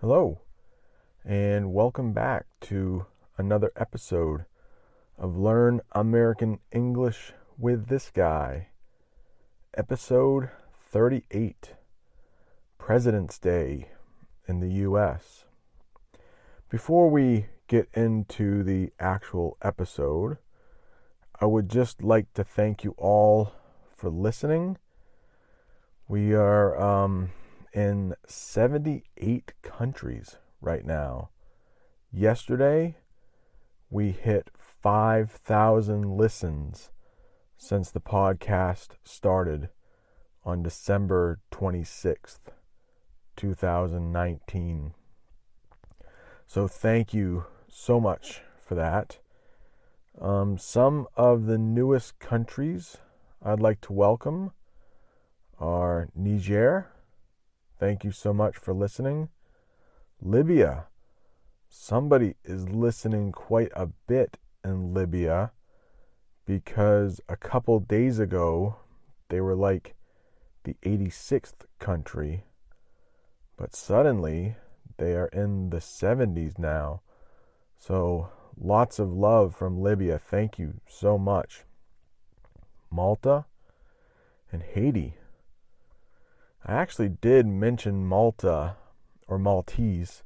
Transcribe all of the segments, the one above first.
Hello, and welcome back to another episode of Learn American English with this guy. Episode 38 President's Day in the U.S. Before we get into the actual episode, I would just like to thank you all for listening. We are um, in 78 countries right now. Yesterday, we hit 5,000 listens since the podcast started on December 26th, 2019. So, thank you so much for that. Um, some of the newest countries I'd like to welcome are Niger. Thank you so much for listening. Libya. Somebody is listening quite a bit in Libya because a couple days ago they were like the 86th country, but suddenly they are in the 70s now. So lots of love from Libya. Thank you so much. Malta and Haiti. I actually did mention Malta or Maltese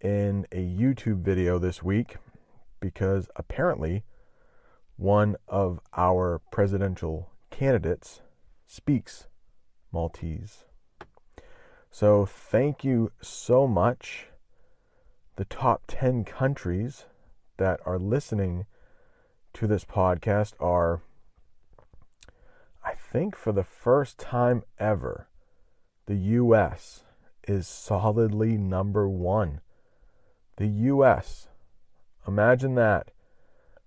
in a YouTube video this week because apparently one of our presidential candidates speaks Maltese. So, thank you so much. The top 10 countries that are listening to this podcast are I think for the first time ever, the U.S. is solidly number one. The U.S. Imagine that.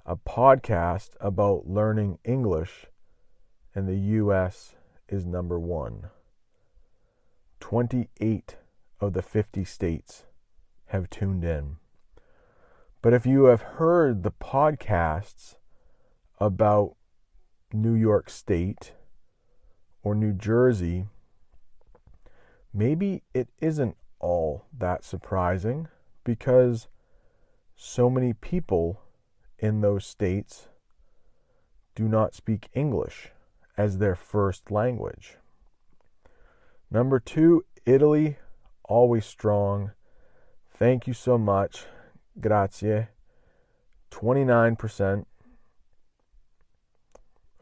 A podcast about learning English, and the U.S. is number one. 28 of the 50 states have tuned in. But if you have heard the podcasts about New York State or New Jersey, maybe it isn't all that surprising because so many people in those states do not speak English as their first language. Number two, Italy, always strong. Thank you so much. Grazie. 29%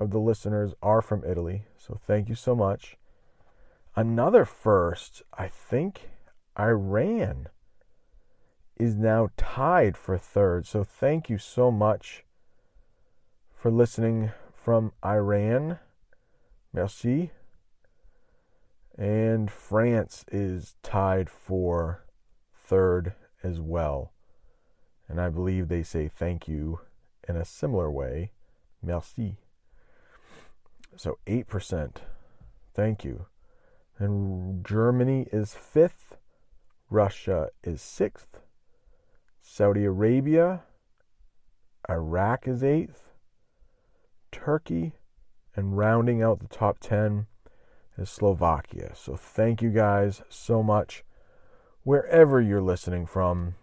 of the listeners are from Italy, so thank you so much. Another first, I think Iran is now tied for third, so thank you so much for listening from Iran. Merci. And France is tied for third as well. And I believe they say thank you in a similar way. Merci. So 8%. Thank you. And Germany is fifth. Russia is sixth. Saudi Arabia, Iraq is eighth. Turkey, and rounding out the top 10 is Slovakia. So thank you guys so much. Wherever you're listening from,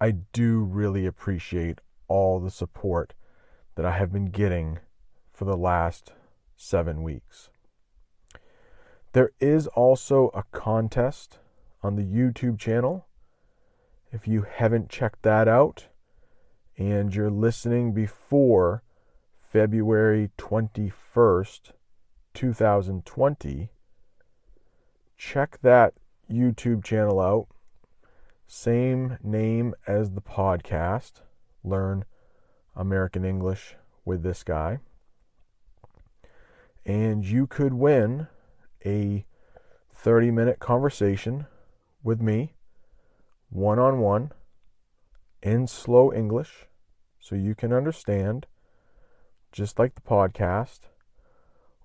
I do really appreciate all the support that I have been getting for the last seven weeks. There is also a contest on the YouTube channel. If you haven't checked that out and you're listening before February 21st, 2020, check that YouTube channel out. Same name as the podcast. Learn American English with this guy and you could win a 30 minute conversation with me, one on one, in slow English, so you can understand, just like the podcast,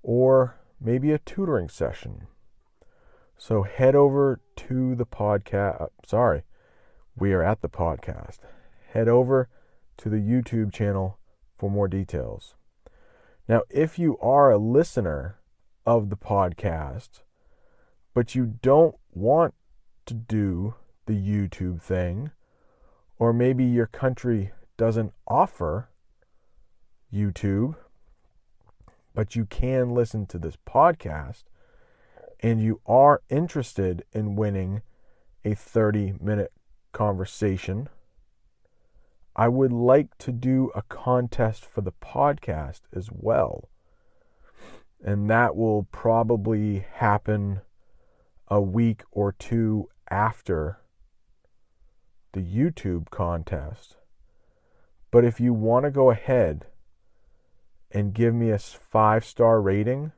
or maybe a tutoring session. So head over to the podcast. Uh, sorry, we are at the podcast. Head over to the YouTube channel for more details. Now, if you are a listener of the podcast, but you don't want to do the YouTube thing, or maybe your country doesn't offer YouTube, but you can listen to this podcast and you are interested in winning a 30 minute conversation, I would like to do a contest for the podcast as well. And that will probably happen a week or two after the YouTube contest. But if you want to go ahead and give me a five star rating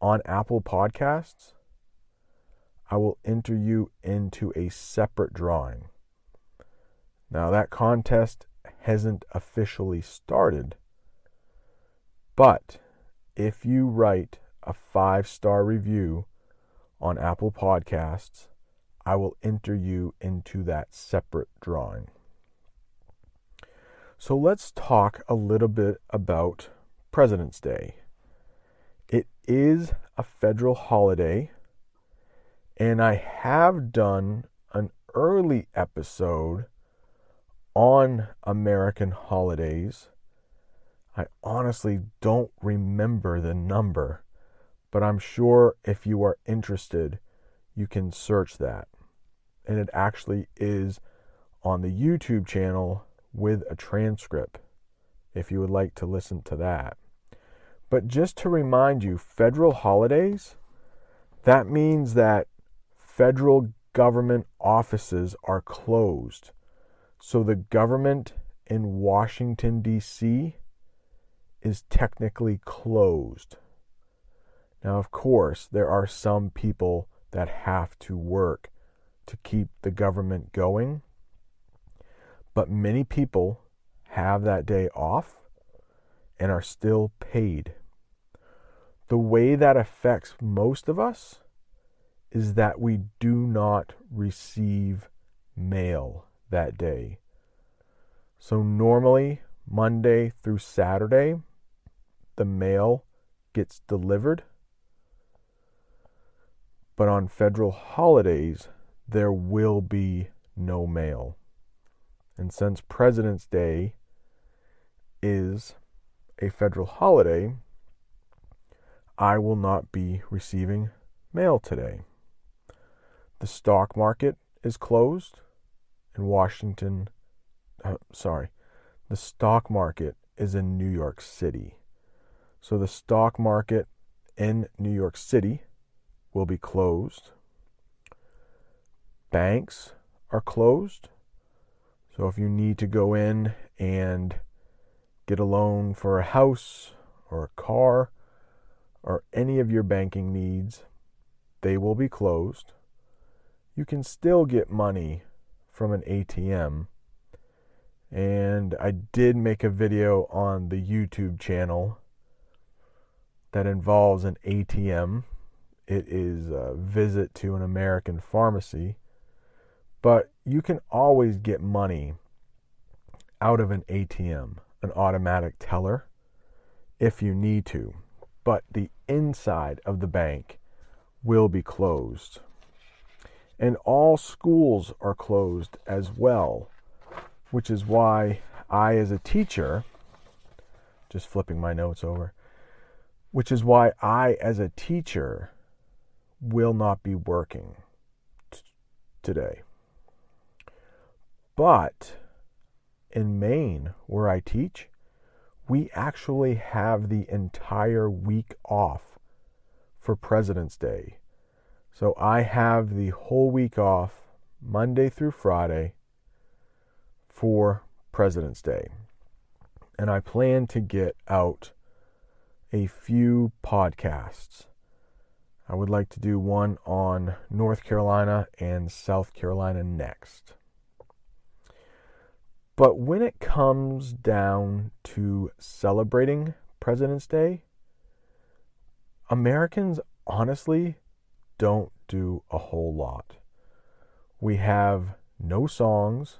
on Apple Podcasts, I will enter you into a separate drawing. Now, that contest hasn't officially started, but if you write a five star review on Apple Podcasts, I will enter you into that separate drawing. So let's talk a little bit about President's Day. It is a federal holiday, and I have done an early episode on American holidays. I honestly don't remember the number, but I'm sure if you are interested, you can search that. And it actually is on the YouTube channel with a transcript if you would like to listen to that. But just to remind you, federal holidays, that means that federal government offices are closed. So the government in Washington, D.C. is technically closed. Now, of course, there are some people that have to work to keep the government going, but many people have that day off and are still paid. The way that affects most of us is that we do not receive mail that day. So, normally, Monday through Saturday, the mail gets delivered. But on federal holidays, there will be no mail. And since President's Day is a federal holiday, I will not be receiving mail today. The stock market is closed in Washington. Uh, sorry, the stock market is in New York City. So the stock market in New York City will be closed. Banks are closed. So if you need to go in and get a loan for a house or a car or any of your banking needs, they will be closed. You can still get money from an ATM. And I did make a video on the YouTube channel that involves an ATM. It is a visit to an American pharmacy. But you can always get money out of an ATM an automatic teller if you need to, but the inside of the bank will be closed. And all schools are closed as well, which is why I, as a teacher, just flipping my notes over, which is why I, as a teacher, will not be working t- today. But in Maine, where I teach, we actually have the entire week off for President's Day. So I have the whole week off, Monday through Friday, for President's Day. And I plan to get out a few podcasts. I would like to do one on North Carolina and South Carolina next. But when it comes down to celebrating President's Day, Americans honestly don't do a whole lot. We have no songs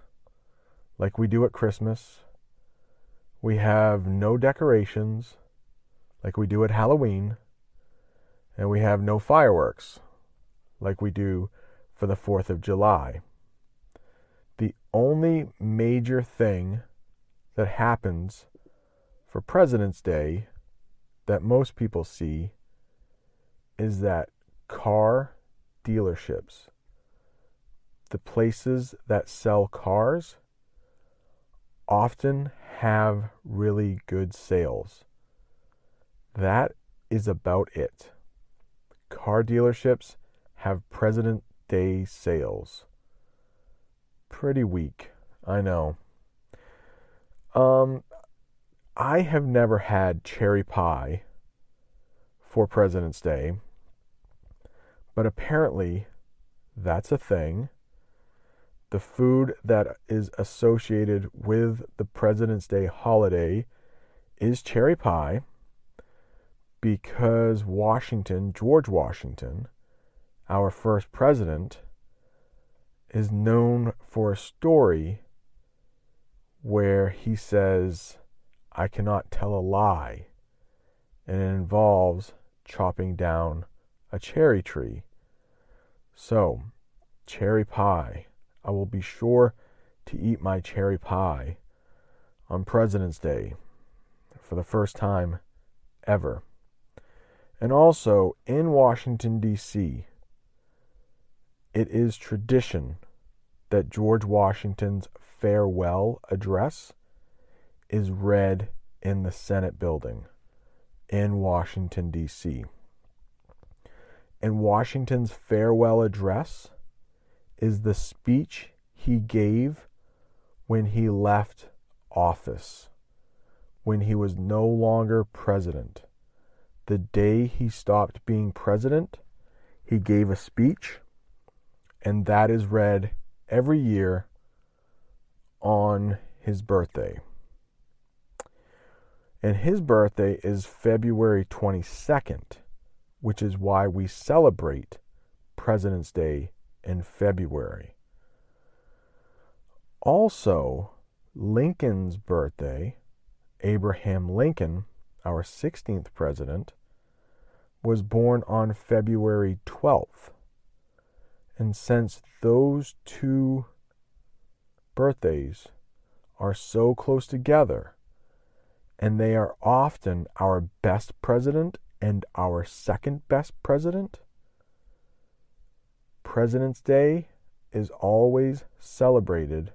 like we do at Christmas. We have no decorations like we do at Halloween. And we have no fireworks like we do for the 4th of July. The only major thing that happens for President's Day that most people see is that car dealerships, the places that sell cars, often have really good sales. That is about it. Car dealerships have President Day sales. Pretty weak, I know. Um, I have never had cherry pie for President's Day, but apparently that's a thing. The food that is associated with the President's Day holiday is cherry pie because Washington, George Washington, our first president, is known for a story where he says, I cannot tell a lie. And it involves chopping down a cherry tree. So, cherry pie. I will be sure to eat my cherry pie on President's Day for the first time ever. And also in Washington, D.C., it is tradition that George Washington's farewell address is read in the Senate building in Washington, D.C. And Washington's farewell address is the speech he gave when he left office, when he was no longer president. The day he stopped being president, he gave a speech, and that is read every year on his birthday. And his birthday is February 22nd, which is why we celebrate President's Day in February. Also, Lincoln's birthday, Abraham Lincoln, our 16th president, was born on February 12th. And since those two birthdays are so close together, and they are often our best president and our second best president, President's Day is always celebrated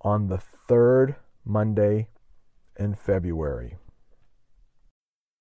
on the third Monday in February.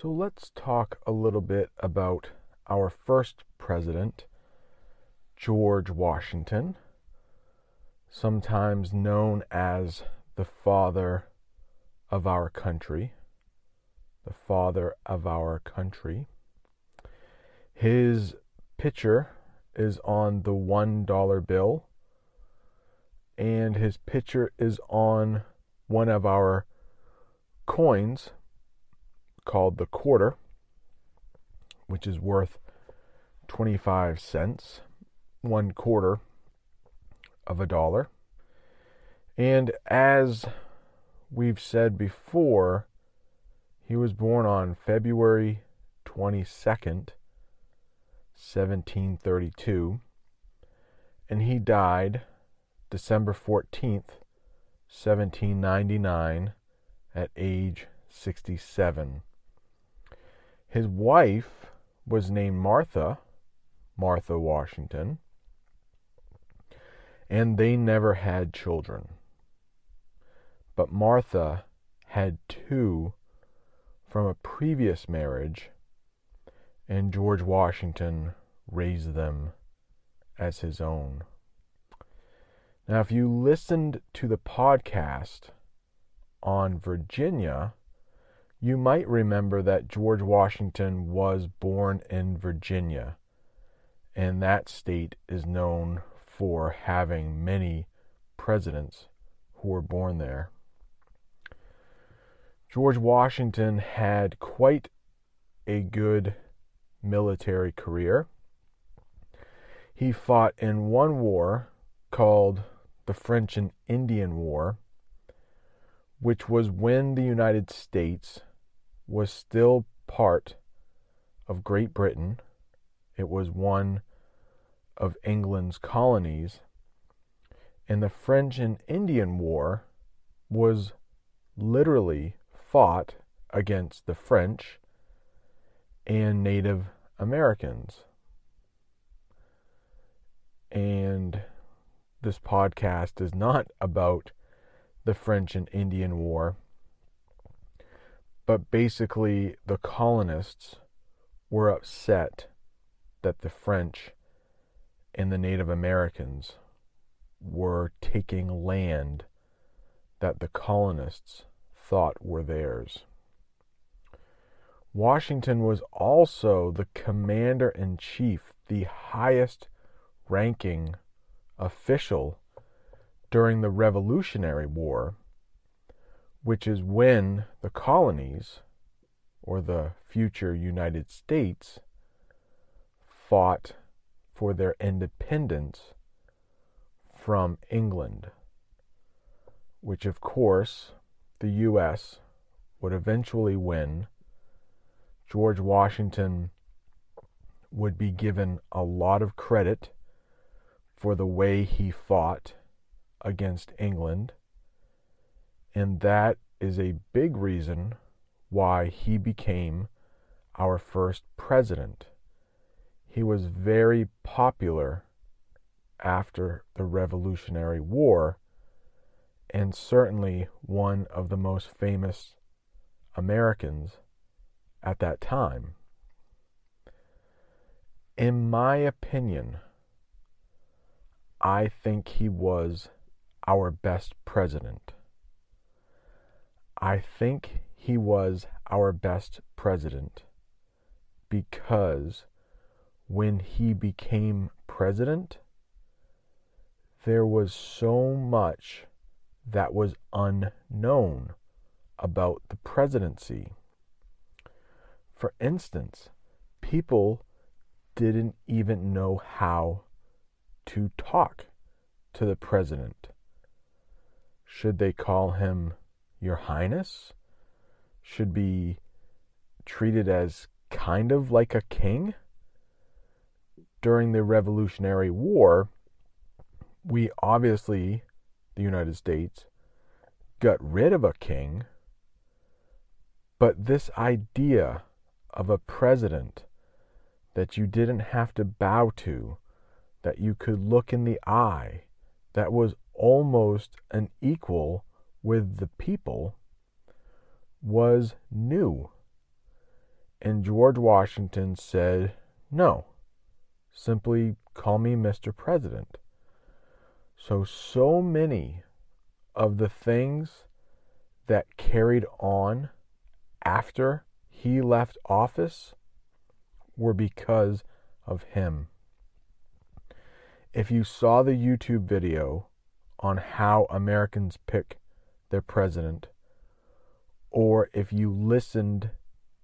So let's talk a little bit about our first president, George Washington, sometimes known as the father of our country. The father of our country. His picture is on the $1 bill, and his picture is on one of our coins called the quarter, which is worth 25 cents, one quarter of a dollar. And as we've said before, he was born on February 22nd, 1732, and he died December 14th, 1799, at age 67. His wife was named Martha, Martha Washington, and they never had children. But Martha had two from a previous marriage, and George Washington raised them as his own. Now, if you listened to the podcast on Virginia, you might remember that George Washington was born in Virginia, and that state is known for having many presidents who were born there. George Washington had quite a good military career. He fought in one war called the French and Indian War, which was when the United States was still part of Great Britain. It was one of England's colonies. And the French and Indian War was literally fought against the French and Native Americans. And this podcast is not about the French and Indian War, but basically the colonists were upset that the French and the Native Americans were taking land that the colonists thought were theirs. Washington was also the commander in chief, the highest ranking official during the Revolutionary War, which is when the colonies, or the future United States, fought for their independence from England, which of course the U.S. would eventually win. George Washington would be given a lot of credit for the way he fought against England. And that is a big reason why he became our first president. He was very popular after the Revolutionary War and certainly one of the most famous Americans at that time. In my opinion, I think he was our best president. I think he was our best president because when he became president, there was so much that was unknown about the presidency. For instance, people didn't even know how to talk to the president. Should they call him Your Highness? Should be treated as kind of like a king? During the Revolutionary War, we obviously, the United States, got rid of a king, but this idea of a president that you didn't have to bow to, that you could look in the eye, that was almost an equal with the people, was new. And George Washington said, No, simply call me Mr. President. So, so many of the things that carried on after he left office were because of him. If you saw the YouTube video on how Americans pick their president, or if you listened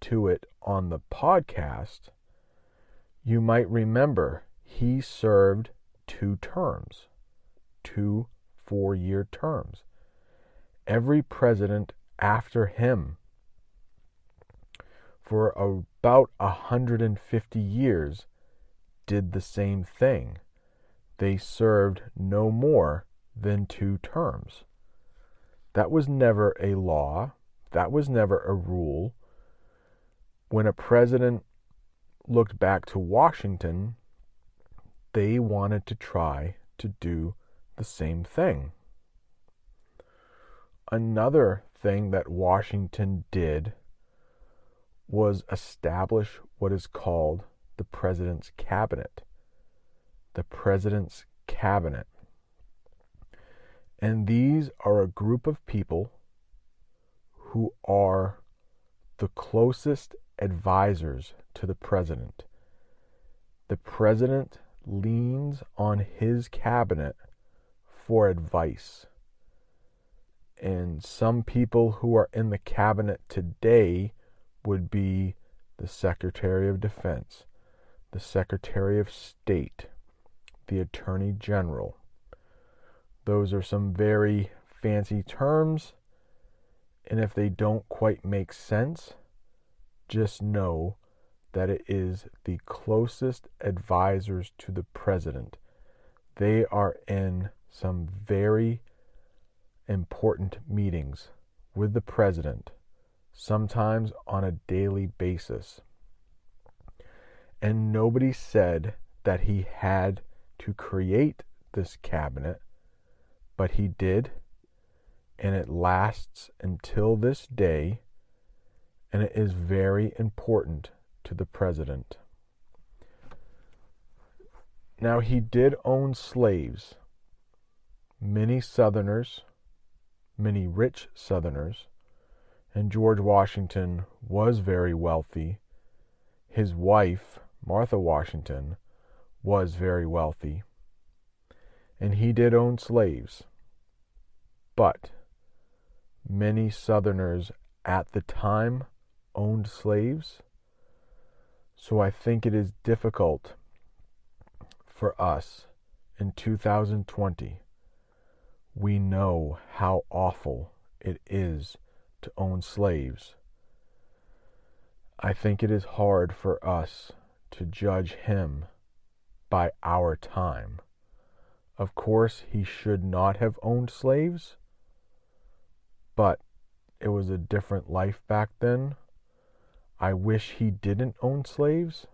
to it on the podcast, you might remember he served two terms two four year terms. Every president after him for about 150 years did the same thing. They served no more than two terms. That was never a law, that was never a rule. When a president looked back to Washington, they wanted to try to do the same thing. Another thing that Washington did was establish what is called the President's Cabinet. The President's Cabinet. And these are a group of people who are the closest advisors to the President. The President leans on his cabinet for advice. And some people who are in the cabinet today would be the Secretary of Defense, the Secretary of State, the Attorney General. Those are some very fancy terms, and if they don't quite make sense, just know that it is the closest advisors to the president. They are in some very important meetings with the president, sometimes on a daily basis. And nobody said that he had to create this cabinet, but he did, and it lasts until this day, and it is very important to the president. Now, he did own slaves, many Southerners, many rich Southerners, and George Washington was very wealthy. His wife, Martha Washington, was very wealthy, and he did own slaves. But many Southerners at the time owned slaves so I think it is difficult for us in 2020. We know how awful it is to own slaves. I think it is hard for us to judge him by our time. Of course, he should not have owned slaves, but it was a different life back then. I wish he didn't own slaves,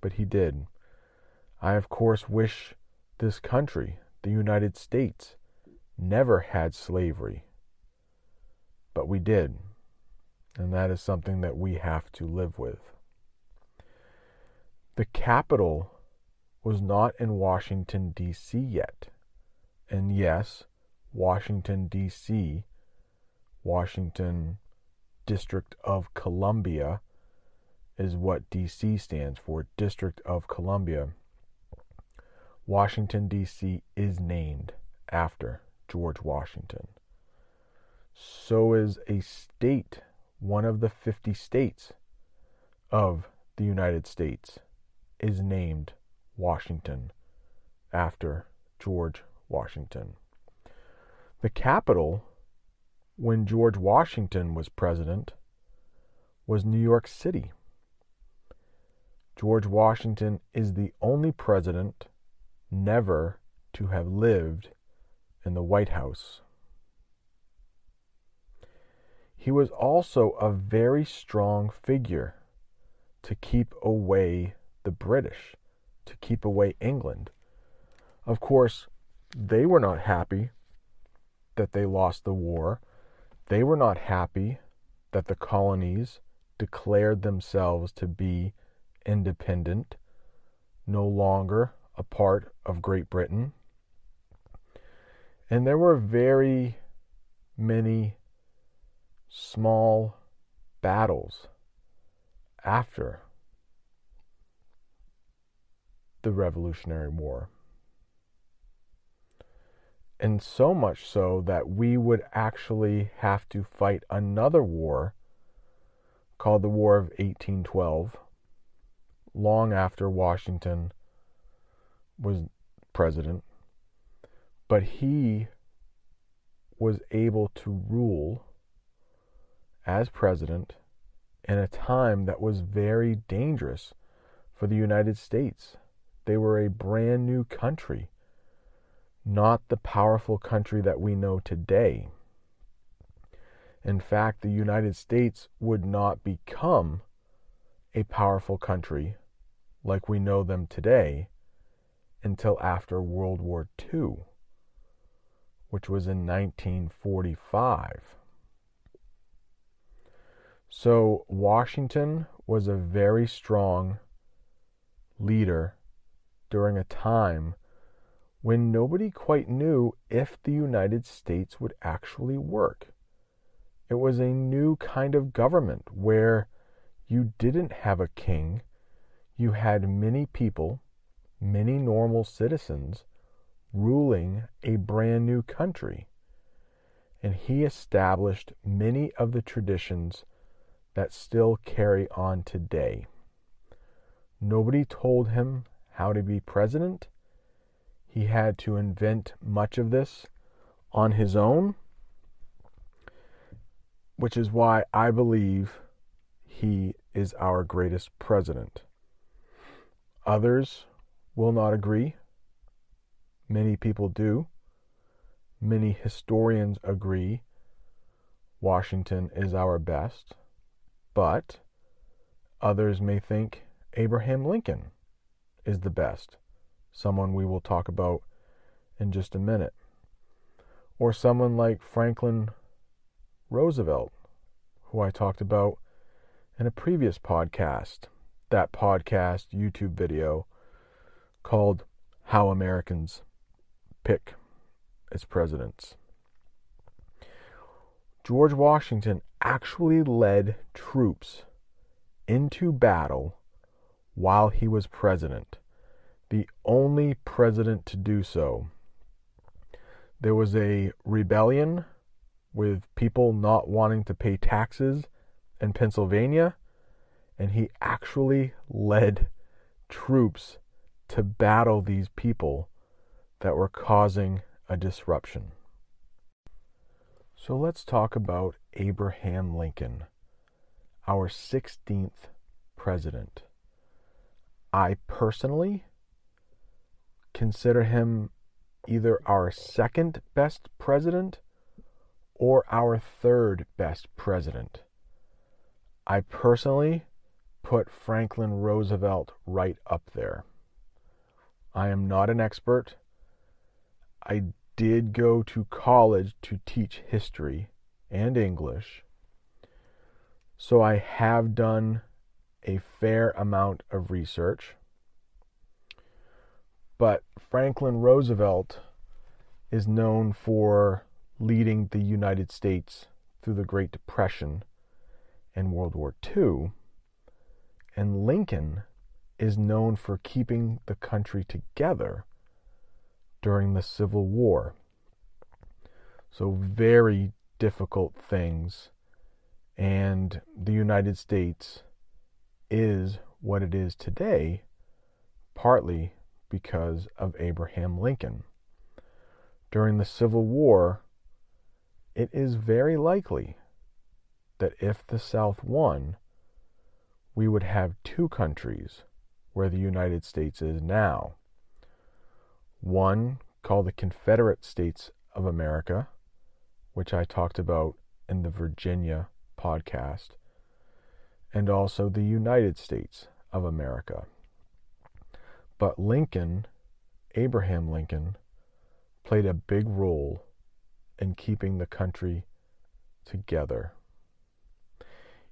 but he did. I, of course, wish this country, the United States, never had slavery, but we did. And that is something that we have to live with. The capital was not in Washington, D.C. yet. And yes, Washington, D.C., Washington District of Columbia is what DC stands for District of Columbia. Washington, D.C. is named after George Washington. So is a state, one of the 50 states of the United States, is named Washington after George Washington. The capital when George Washington was president was New York City. George Washington is the only president never to have lived in the White House. He was also a very strong figure to keep away the British, to keep away England. Of course, they were not happy that they lost the war they were not happy that the colonies declared themselves to be independent, no longer a part of Great Britain. And there were very many small battles after the Revolutionary War. And so much so that we would actually have to fight another war called the War of 1812, long after Washington was president. But he was able to rule as president in a time that was very dangerous for the United States. They were a brand new country not the powerful country that we know today. In fact, the United States would not become a powerful country like we know them today until after World War II, which was in 1945. So, Washington was a very strong leader during a time when nobody quite knew if the United States would actually work. It was a new kind of government where you didn't have a king, you had many people many normal citizens ruling a brand new country. And he established many of the traditions that still carry on today. Nobody told him how to be president. He had to invent much of this on his own, which is why I believe he is our greatest president. Others will not agree. Many people do. Many historians agree Washington is our best, but others may think Abraham Lincoln is the best, someone we will talk about in just a minute. Or someone like Franklin Roosevelt, who I talked about in a previous podcast, that podcast YouTube video called How Americans Pick its Presidents. George Washington actually led troops into battle while he was president, the only president to do so. There was a rebellion with people not wanting to pay taxes in Pennsylvania, and he actually led troops to battle these people that were causing a disruption. So let's talk about Abraham Lincoln, our 16th president. I personally consider him either our second best president or our third best president. I personally put Franklin Roosevelt right up there. I am not an expert. I did go to college to teach history and English. So I have done a fair amount of research. But Franklin Roosevelt is known for leading the United States through the Great Depression and World War II. And Lincoln is known for keeping the country together during the Civil War. So, very difficult things. And the United States is what it is today, partly because of Abraham Lincoln. During the Civil War, it is very likely that if the South won, we would have two countries where the United States is now. One called the Confederate States of America, which I talked about in the Virginia podcast, and also the United States of America. But Lincoln, Abraham Lincoln, played a big role in keeping the country together.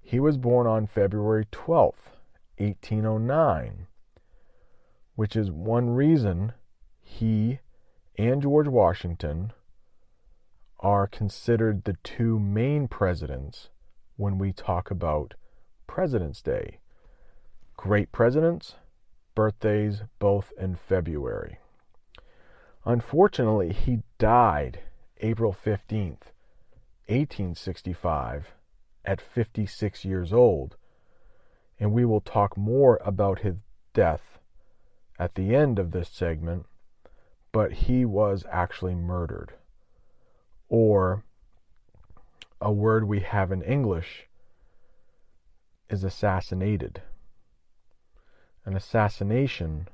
He was born on February 12th, 1809, which is one reason he and George Washington are considered the two main presidents when we talk about President's Day. Great presidents, birthdays both in February. Unfortunately, he died April 15th, 1865, at 56 years old, and we will talk more about his death at the end of this segment, but he was actually murdered. Or a word we have in English is assassinated. An assassination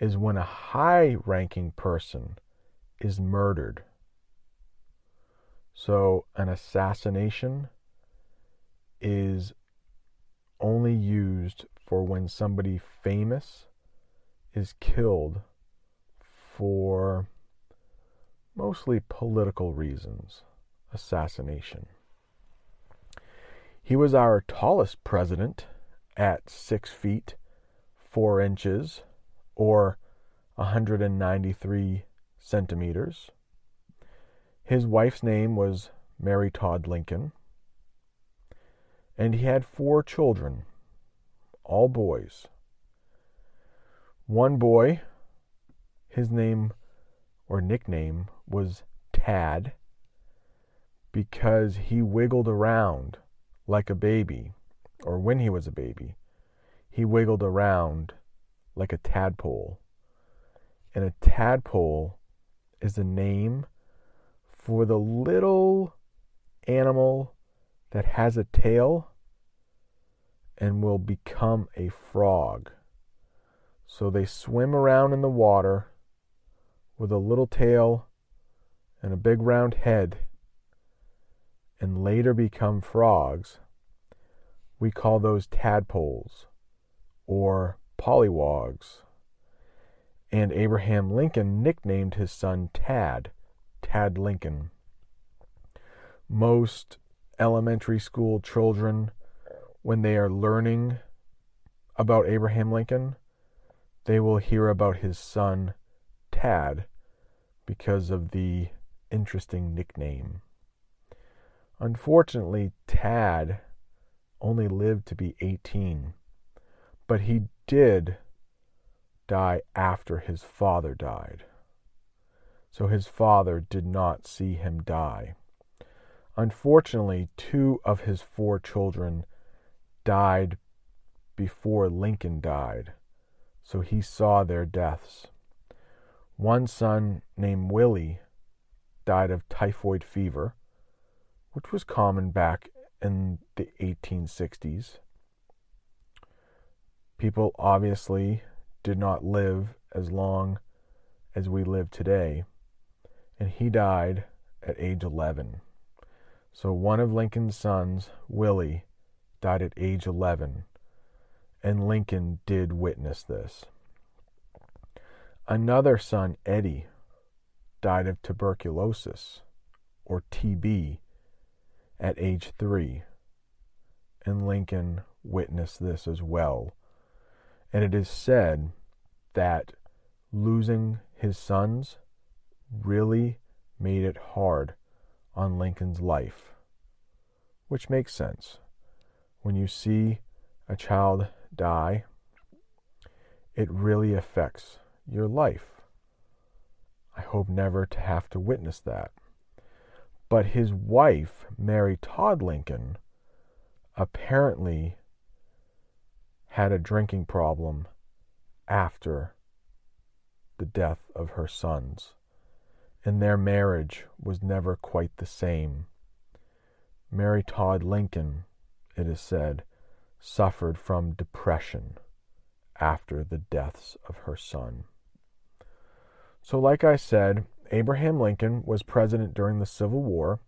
is when a high ranking person is murdered. So, an assassination is only used for when somebody famous is killed for mostly political reasons. Assassination. He was our tallest president at six feet four inches or 193 centimeters. His wife's name was Mary Todd Lincoln, and he had four children, all boys. One boy, his name or nickname was Tad because he wiggled around like a baby, or when he was a baby, he wiggled around like a tadpole. And a tadpole is a name for the little animal that has a tail and will become a frog. So they swim around in the water with a little tail and a big round head and later become frogs. We call those tadpoles or pollywogs. And Abraham Lincoln nicknamed his son Tad, Tad Lincoln. Most elementary school children, when they are learning about Abraham Lincoln, they will hear about his son Tad because of the interesting nickname. Unfortunately, Tad only lived to be 18, but he did die after his father died. So his father did not see him die. Unfortunately, two of his four children died before Lincoln died, so he saw their deaths. One son named Willie died of typhoid fever, which was common back in the 1860s. People obviously did not live as long as we live today, and he died at age 11. So one of Lincoln's sons, Willie, died at age 11, and Lincoln did witness this. Another son, Eddie, died of tuberculosis, or TB, at age three, and Lincoln witnessed this as well and it is said that losing his sons really made it hard on Lincoln's life, which makes sense. When you see a child die, it really affects your life. I hope never to have to witness that. But his wife, Mary Todd Lincoln, apparently had a drinking problem after the death of her sons, and their marriage was never quite the same. Mary Todd Lincoln, it is said, suffered from depression after the deaths of her son. So, like I said, Abraham Lincoln was president during the Civil War,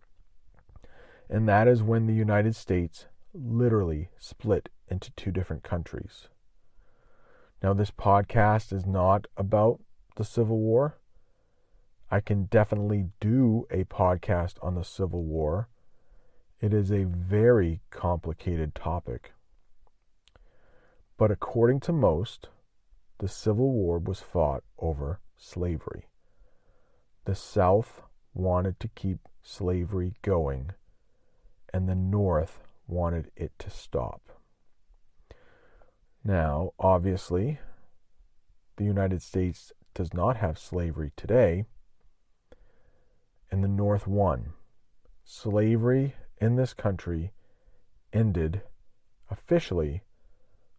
and that is when the United States literally split into two different countries. Now, this podcast is not about the Civil War. I can definitely do a podcast on the Civil War. It is a very complicated topic. But according to most, the Civil War was fought over slavery. The South wanted to keep slavery going, and the North wanted it to stop. Now, obviously, the United States does not have slavery today, and the North won. Slavery in this country ended officially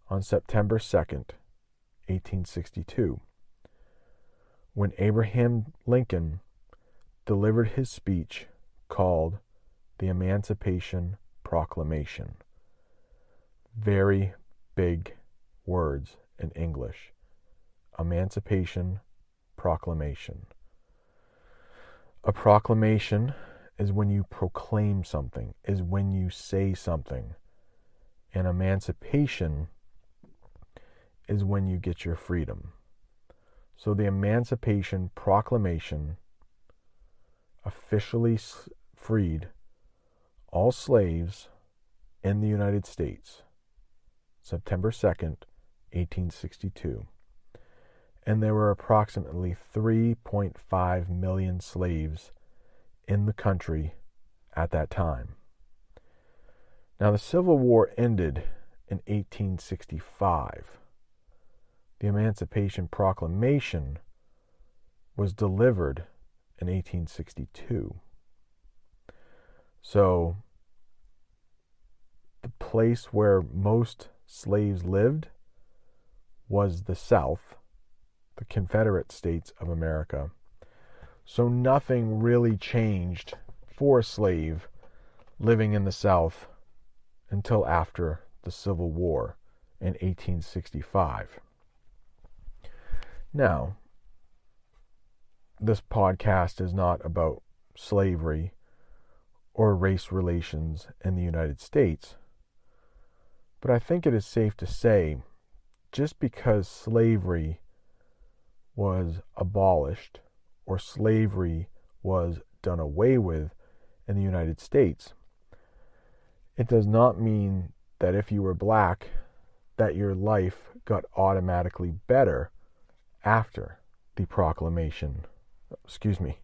on September 2nd, 1862, when Abraham Lincoln delivered his speech called the Emancipation Proclamation. Very big words in English Emancipation Proclamation. A proclamation is when you proclaim something, is when you say something. And emancipation is when you get your freedom. So the Emancipation Proclamation officially freed all slaves in the United States September 2nd, 1862, and there were approximately 3.5 million slaves in the country at that time. Now, the Civil War ended in 1865, the Emancipation Proclamation was delivered in 1862. So, the place where most slaves lived was the South, the Confederate States of America. So, nothing really changed for a slave living in the South until after the Civil War in 1865. Now, this podcast is not about slavery or race relations in the United States, but I think it is safe to say just because slavery was abolished or slavery was done away with in the United States, it does not mean that if you were black that your life got automatically better after the proclamation excuse me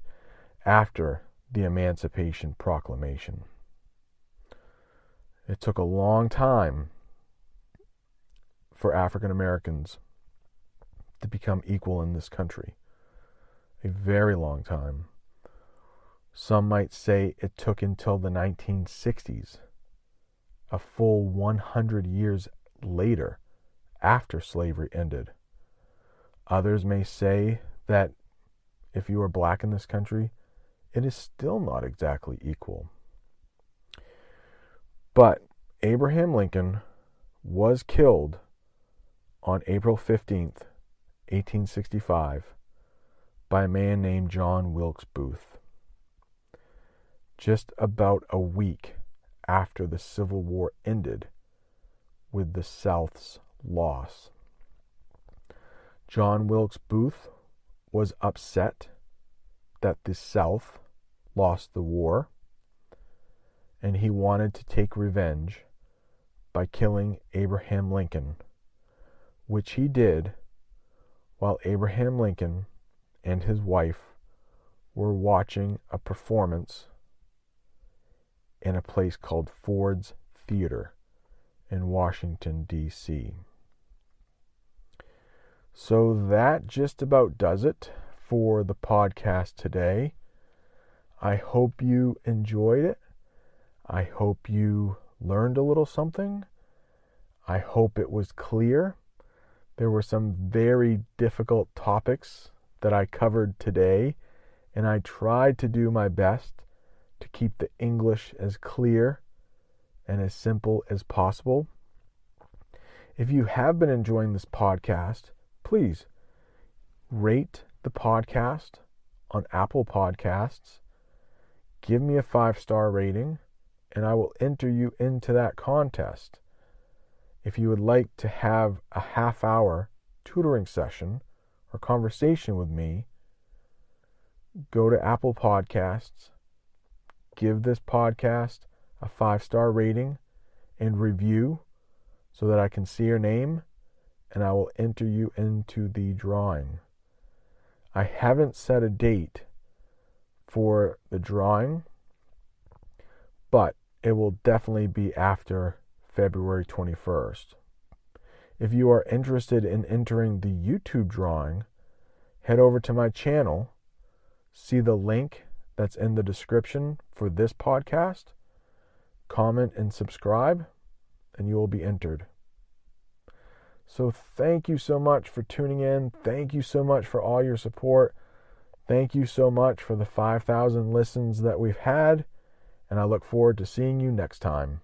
after the emancipation proclamation it took a long time for African Americans to become equal in this country a very long time some might say it took until the 1960s a full 100 years later, after slavery ended. Others may say that if you are black in this country, it is still not exactly equal. But Abraham Lincoln was killed on April 15th, 1865, by a man named John Wilkes Booth. Just about a week after the Civil War ended with the South's loss. John Wilkes Booth was upset that the South lost the war, and he wanted to take revenge by killing Abraham Lincoln, which he did while Abraham Lincoln and his wife were watching a performance in a place called Ford's Theater in Washington, D.C. So that just about does it for the podcast today. I hope you enjoyed it. I hope you learned a little something. I hope it was clear. There were some very difficult topics that I covered today, and I tried to do my best to keep the English as clear and as simple as possible. If you have been enjoying this podcast, please rate the podcast on Apple Podcasts. Give me a five star rating, and I will enter you into that contest. If you would like to have a half hour tutoring session or conversation with me, go to Apple Podcasts give this podcast a five star rating and review so that I can see your name and I will enter you into the drawing. I haven't set a date for the drawing, but it will definitely be after February 21st. If you are interested in entering the YouTube drawing, head over to my channel, see the link that's in the description for this podcast. Comment and subscribe, and you will be entered. So, thank you so much for tuning in. Thank you so much for all your support. Thank you so much for the 5,000 listens that we've had, and I look forward to seeing you next time.